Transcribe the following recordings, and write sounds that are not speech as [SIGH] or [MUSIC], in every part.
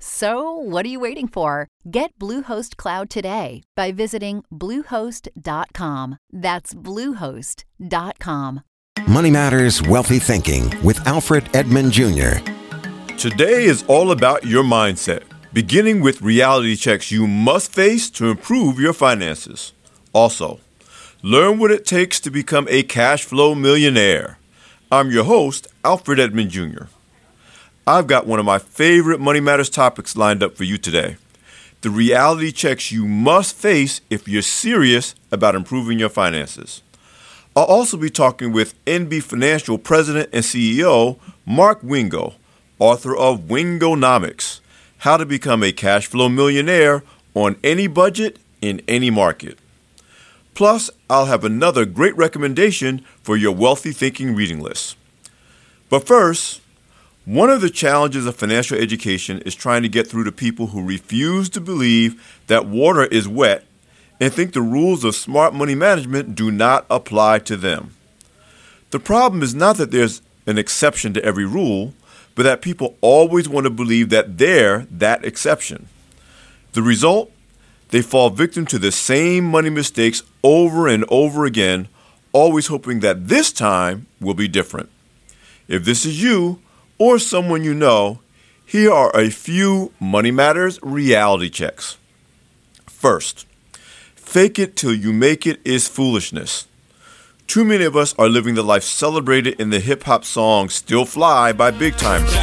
So, what are you waiting for? Get Bluehost Cloud today by visiting Bluehost.com. That's Bluehost.com. Money Matters Wealthy Thinking with Alfred Edmond Jr. Today is all about your mindset, beginning with reality checks you must face to improve your finances. Also, learn what it takes to become a cash flow millionaire. I'm your host, Alfred Edmond Jr. I've got one of my favorite Money Matters topics lined up for you today the reality checks you must face if you're serious about improving your finances. I'll also be talking with NB Financial President and CEO Marc Wingo, author of Wingonomics How to Become a Cash Flow Millionaire on Any Budget in Any Market. Plus, I'll have another great recommendation for your wealthy thinking reading list. But first, one of the challenges of financial education is trying to get through to people who refuse to believe that water is wet and think the rules of smart money management do not apply to them. The problem is not that there's an exception to every rule, but that people always want to believe that they're that exception. The result? They fall victim to the same money mistakes over and over again, always hoping that this time will be different. If this is you, or someone you know, here are a few Money Matters reality checks. First, fake it till you make it is foolishness. Too many of us are living the life celebrated in the hip hop song Still Fly by Big Tymers.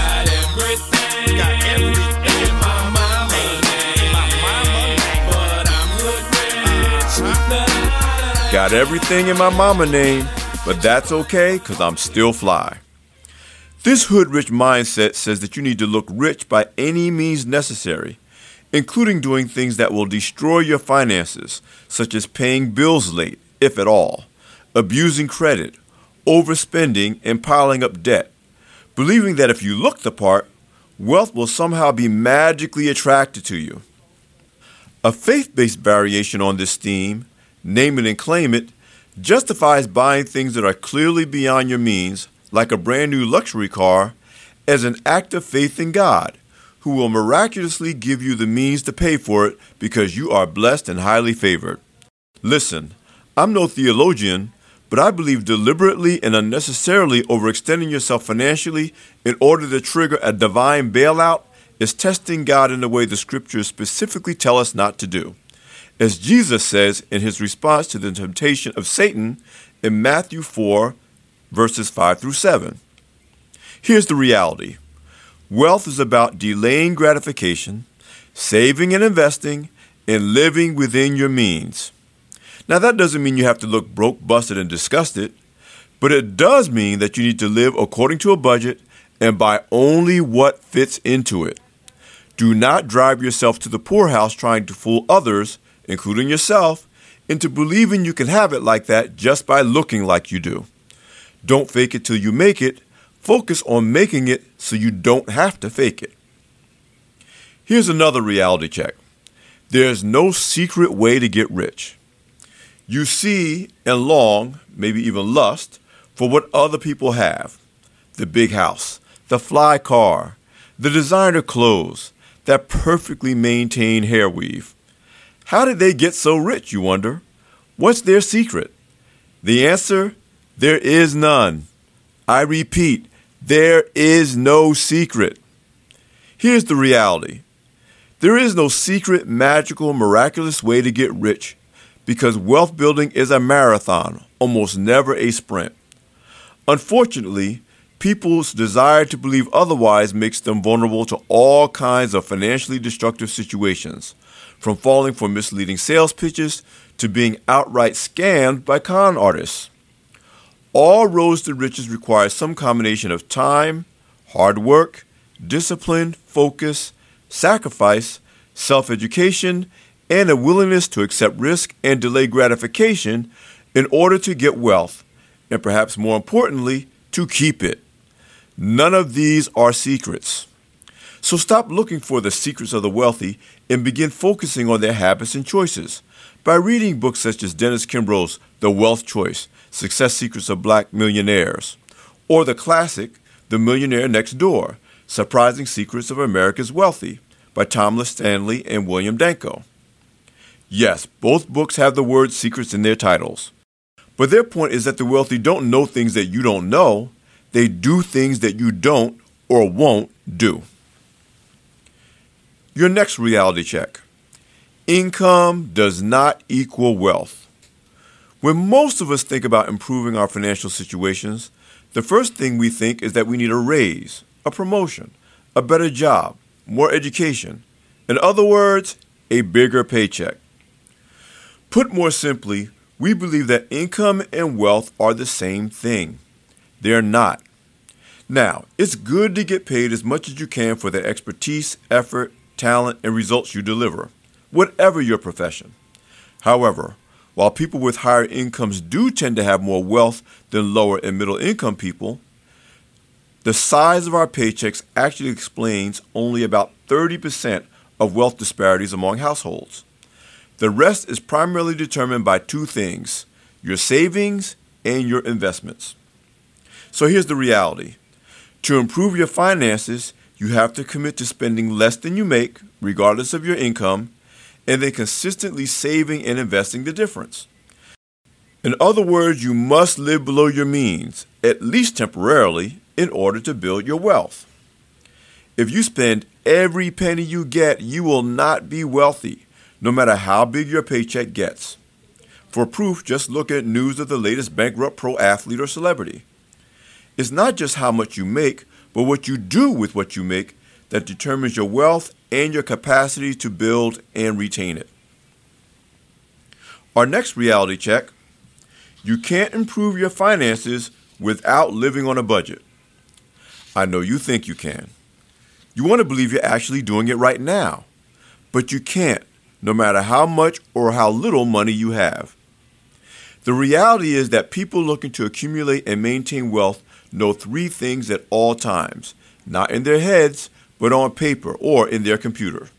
Got everything in my mama name, but that's okay because I'm still fly. This hood rich mindset says that you need to look rich by any means necessary, including doing things that will destroy your finances, such as paying bills late, if at all, abusing credit, overspending, and piling up debt, believing that if you look the part, wealth will somehow be magically attracted to you. A faith based variation on this theme, name it and claim it, justifies buying things that are clearly beyond your means like a brand new luxury car, as an act of faith in God, who will miraculously give you the means to pay for it because you are blessed and highly favored. Listen, I'm no theologian, but I believe deliberately and unnecessarily overextending yourself financially in order to trigger a divine bailout is testing God in a way the scriptures specifically tell us not to do. As Jesus says in his response to the temptation of Satan in Matthew 4, verses 5 through 7. Here's the reality wealth is about delaying gratification, saving and investing, and living within your means. Now, that doesn't mean you have to look broke, busted, and disgusted, but it does mean that you need to live according to a budget and buy only what fits into it. Do not drive yourself to the poorhouse trying to fool others, including yourself, into believing you can have it like that just by looking like you do. Don't fake it till you make it. Focus on making it so you don't have to fake it. Here's another reality check there's no secret way to get rich. You see and long, maybe even lust, for what other people have the big house, the fly car, the designer clothes, that perfectly maintained hair weave. How did they get so rich, you wonder? What's their secret? The answer there is none. I repeat, there is no secret. Here's the reality there is no secret, magical, miraculous way to get rich because wealth building is a marathon, almost never a sprint. Unfortunately, People's desire to believe otherwise makes them vulnerable to all kinds of financially destructive situations, from falling for misleading sales pitches to being outright scammed by con artists. All roads to riches require some combination of time, hard work, discipline, focus, sacrifice, self education, and a willingness to accept risk and delay gratification in order to get wealth, and perhaps more importantly, to keep it. None of these are secrets. So stop looking for the secrets of the wealthy and begin focusing on their habits and choices by reading books such as Dennis Kimbro's The Wealth Choice Success Secrets of Black Millionaires, or the classic The Millionaire Next Door Surprising Secrets of America's Wealthy by Thomas Stanley and William Danko. Yes, both books have the word secrets in their titles. But their point is that the wealthy don't know things that you don't know, they do things that you don't or won't do. Your next reality check income does not equal wealth. When most of us think about improving our financial situations, the first thing we think is that we need a raise, a promotion, a better job, more education. In other words, a bigger paycheck. Put more simply, we believe that income and wealth are the same thing. They're not. Now, it's good to get paid as much as you can for the expertise, effort, talent, and results you deliver, whatever your profession. However, while people with higher incomes do tend to have more wealth than lower and middle income people, the size of our paychecks actually explains only about 30% of wealth disparities among households. The rest is primarily determined by two things your savings and your investments. So here's the reality to improve your finances, you have to commit to spending less than you make, regardless of your income, and then consistently saving and investing the difference. In other words, you must live below your means, at least temporarily, in order to build your wealth. If you spend every penny you get, you will not be wealthy, no matter how big your paycheck gets. For proof, just look at news of the latest bankrupt pro athlete or celebrity. It's not just how much you make, but what you do with what you make that determines your wealth and your capacity to build and retain it. Our next reality check you can't improve your finances without living on a budget. I know you think you can. You want to believe you're actually doing it right now, but you can't, no matter how much or how little money you have. The reality is that people looking to accumulate and maintain wealth know three things at all times, not in their heads, but on paper or in their computer.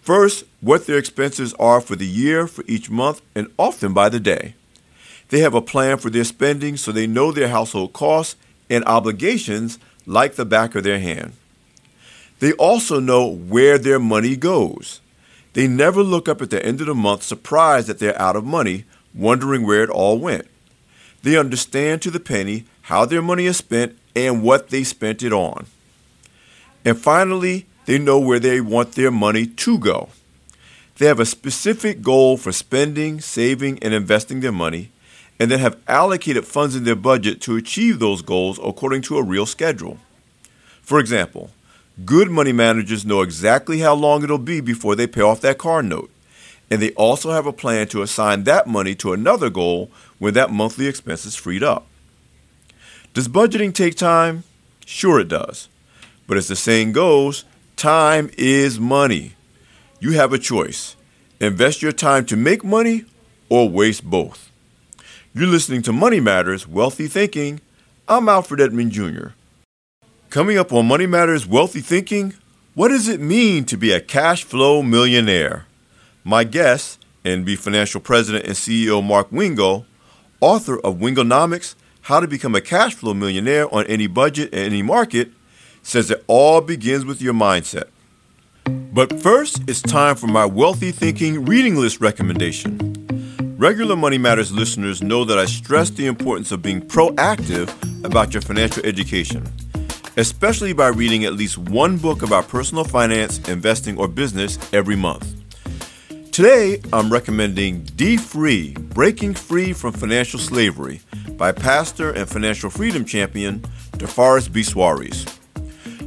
First, what their expenses are for the year, for each month, and often by the day. They have a plan for their spending so they know their household costs and obligations like the back of their hand. They also know where their money goes. They never look up at the end of the month surprised that they're out of money, wondering where it all went. They understand to the penny how their money is spent and what they spent it on. And finally, they know where they want their money to go. They have a specific goal for spending, saving, and investing their money, and then have allocated funds in their budget to achieve those goals according to a real schedule. For example, good money managers know exactly how long it'll be before they pay off that car note and they also have a plan to assign that money to another goal when that monthly expense is freed up. Does budgeting take time? Sure, it does. But as the saying goes, time is money. You have a choice invest your time to make money or waste both. You're listening to Money Matters Wealthy Thinking. I'm Alfred Edmond Jr. Coming up on Money Matters Wealthy Thinking, what does it mean to be a cash flow millionaire? My guest, NB Financial President and CEO Marc Wingo, author of Wingonomics How to Become a Cash Flow Millionaire on Any Budget and Any Market, says it all begins with your mindset. But first, it's time for my Wealthy Thinking reading list recommendation. Regular Money Matters listeners know that I stress the importance of being proactive about your financial education, especially by reading at least one book about personal finance, investing, or business every month. Today, I'm recommending D Free Breaking Free from Financial Slavery by pastor and financial freedom champion DeForest B. Soaries.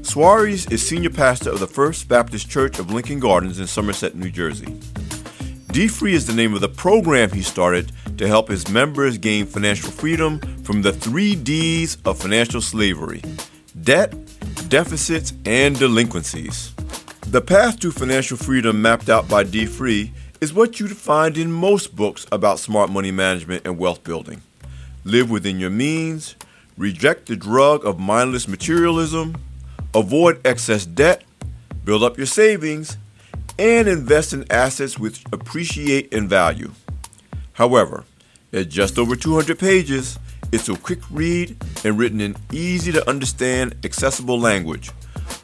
Soaries is senior pastor of the First Baptist Church of Lincoln Gardens in Somerset, New Jersey. D Free is the name of the program he started to help his members gain financial freedom from the three D's of financial slavery debt, deficits, and delinquencies. The path to financial freedom mapped out by D Free is what you'd find in most books about smart money management and wealth building. Live within your means, reject the drug of mindless materialism, avoid excess debt, build up your savings, and invest in assets which appreciate in value. However, at just over 200 pages, it's a quick read and written in easy to understand, accessible language,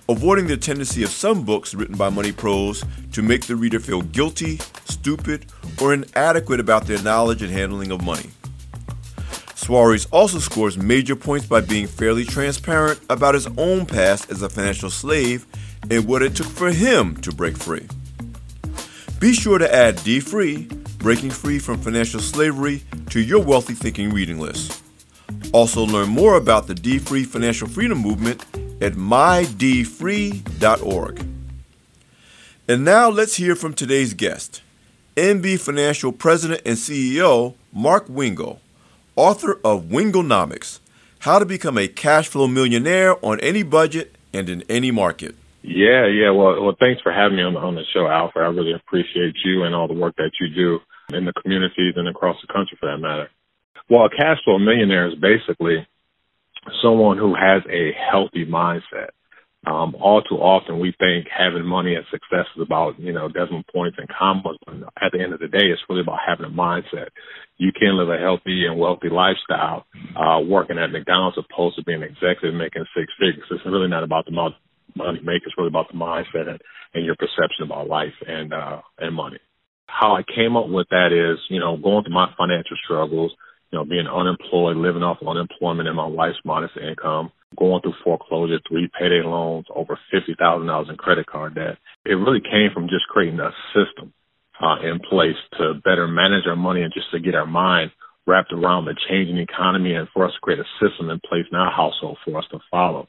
avoiding the tendency of some books written by money pros to make the reader feel guilty, stupid, or inadequate about their knowledge and handling of money. Soaries also scores major points by being fairly transparent about his own past as a financial slave and what it took for him to break free. Be sure to add D Free, Breaking Free from Financial Slavery, to your Wealthy Thinking reading list. Also, learn more about the D Free Financial Freedom Movement at mydfree.org. And now let's hear from today's guest, NB Financial President and CEO Marc Wingo, author of Wingonomics How to Become a Cash Flow Millionaire on Any Budget and in Any Market. Yeah, yeah. Well, well, thanks for having me on on the show, Alfred. I really appreciate you and all the work that you do in the communities and across the country, for that matter. Well, a cash flow millionaire is basically someone who has a healthy mindset. Um, all too often, we think having money and success is about, you know, decimal points and commas. But at the end of the day, it's really about having a mindset. You can live a healthy and wealthy lifestyle uh, working at McDonald's opposed to being an executive making six figures. It's really not about the money make. It's really about the mindset and, and your perception about life and uh, and money. How I came up with that is, you know, going through my financial struggles, you know, being unemployed, living off unemployment and my wife's modest income, going through foreclosure, three payday loans, over fifty thousand dollars in credit card debt. It really came from just creating a system uh, in place to better manage our money and just to get our mind wrapped around the changing economy and for us to create a system in place in our household for us to follow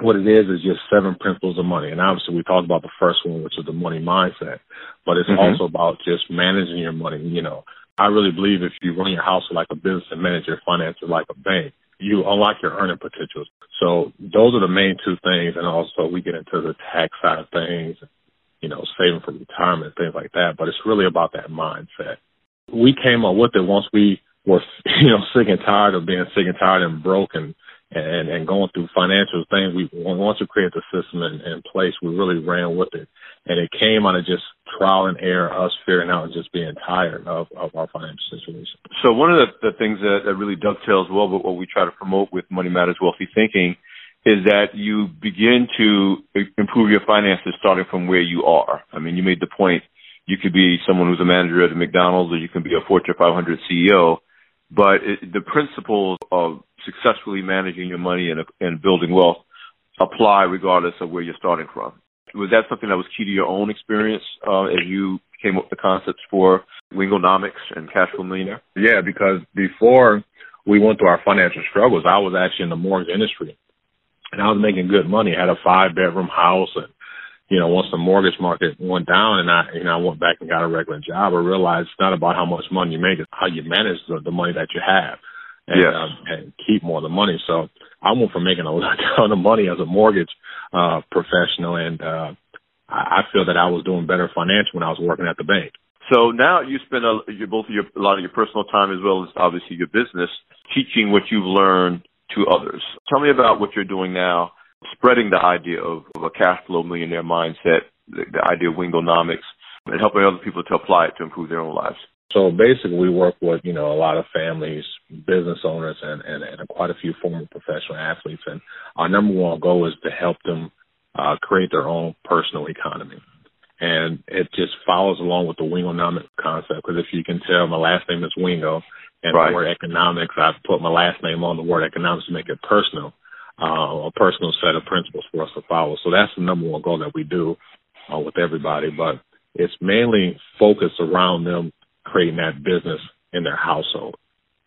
what it is is just seven principles of money. And obviously, we talked about the first one, which is the money mindset, but it's mm-hmm. also about just managing your money. You know, I really believe if you run your house like a business and manage your finances like a bank, you unlock your earning potentials. So those are the main two things. And also, we get into the tax side of things, you know, saving for retirement, things like that. But it's really about that mindset. We came up with it once we were, [LAUGHS] you know, sick and tired of being sick and tired and broke and and and going through financial things. We once we created the system in, in place, we really ran with it, and it came out of just trial and error, us figuring out and just being tired of of our financial situation. So one of the, the things that, that really dovetails well with what we try to promote with Money Matters Wealthy Thinking is that you begin to improve your finances starting from where you are. I mean, you made the point. You could be someone who's a manager at a McDonald's, or you can be a Fortune 500 CEO. But it, the principles of successfully managing your money and, and building wealth apply regardless of where you're starting from. Was that something that was key to your own experience uh, as you came up with the concepts for Wingonomics and Cash Flow Millionaire? Yeah, because before we went through our financial struggles, I was actually in the mortgage industry, and I was making good money. I had a five bedroom house, and you know, once the mortgage market went down, and I, you know, I went back and got a regular job, I realized it's not about how much money you make; it's how you manage the, the money that you have and, yes. um, and keep more of the money. So I went from making a [LAUGHS] ton of money as a mortgage uh, professional, and uh, I feel that I was doing better financially when I was working at the bank. So now you spend a, you, both your, a lot of your personal time as well as obviously your business teaching what you've learned to others. Tell me about what you're doing now, spreading the idea of, of a cash flow millionaire mindset, the, the idea of Wingonomics, and helping other people to apply it to improve their own lives. So basically, we work with you know a lot of families, business owners, and, and, and quite a few former professional athletes. And our number one goal is to help them uh, create their own personal economy. And it just follows along with the Wingonomic concept because if you can tell, my last name is Wingo, and right. the word economics, I've put my last name on the word economics to make it personal, uh, a personal set of principles for us to follow. So that's the number one goal that we do uh, with everybody. But it's mainly focused around them creating that business in their household.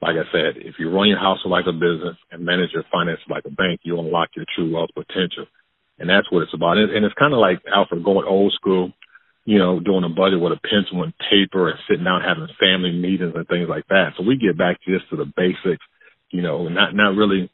like I said, if you run your household like a business and manage your finances like a bank, you unlock your true wealth potential. And that's what it's about. And it's kind of like Alfred going old school, you know, doing a budget with a pencil and paper and sitting down having family meetings and things like that. So we get back to just to the basics, you know, not not really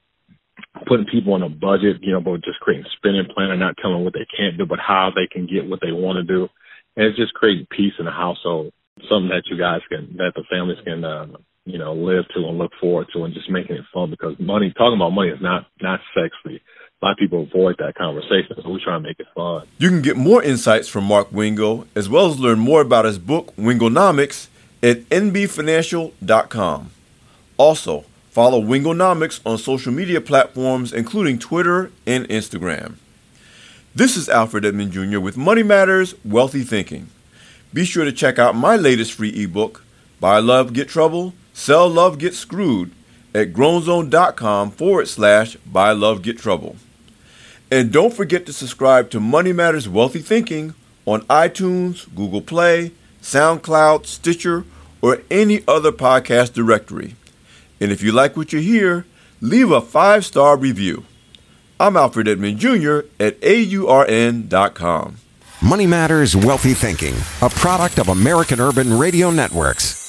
putting people on a budget, you know, but just creating spending plan and not telling them what they can't do, but how they can get what they want to do. And it's just creating peace in the household, something that you guys can, that the families can, uh, you know, live to and look forward to and just making it fun because money, talking about money is not, not sexy. A lot of people avoid that conversation, so we try to make it fun. You can get more insights from Marc Wingo, as well as learn more about his book, Wingonomics, at nbfinancial.com. Also, follow Wingonomics on social media platforms, including Twitter and Instagram. This is Alfred Edmond Jr. with Money Matters Wealthy Thinking. Be sure to check out my latest free ebook, Buy Love, Get Trouble, Sell Love, Get Screwed, at grownzone.com forward slash Buy Love, Get Trouble. And don't forget to subscribe to Money Matters Wealthy Thinking on iTunes, Google Play, SoundCloud, Stitcher, or any other podcast directory. And if you like what you hear, leave a five star review. I'm Alfred Edmond Jr. at AURN.com. Money Matters Wealthy Thinking, a product of American Urban Radio Networks.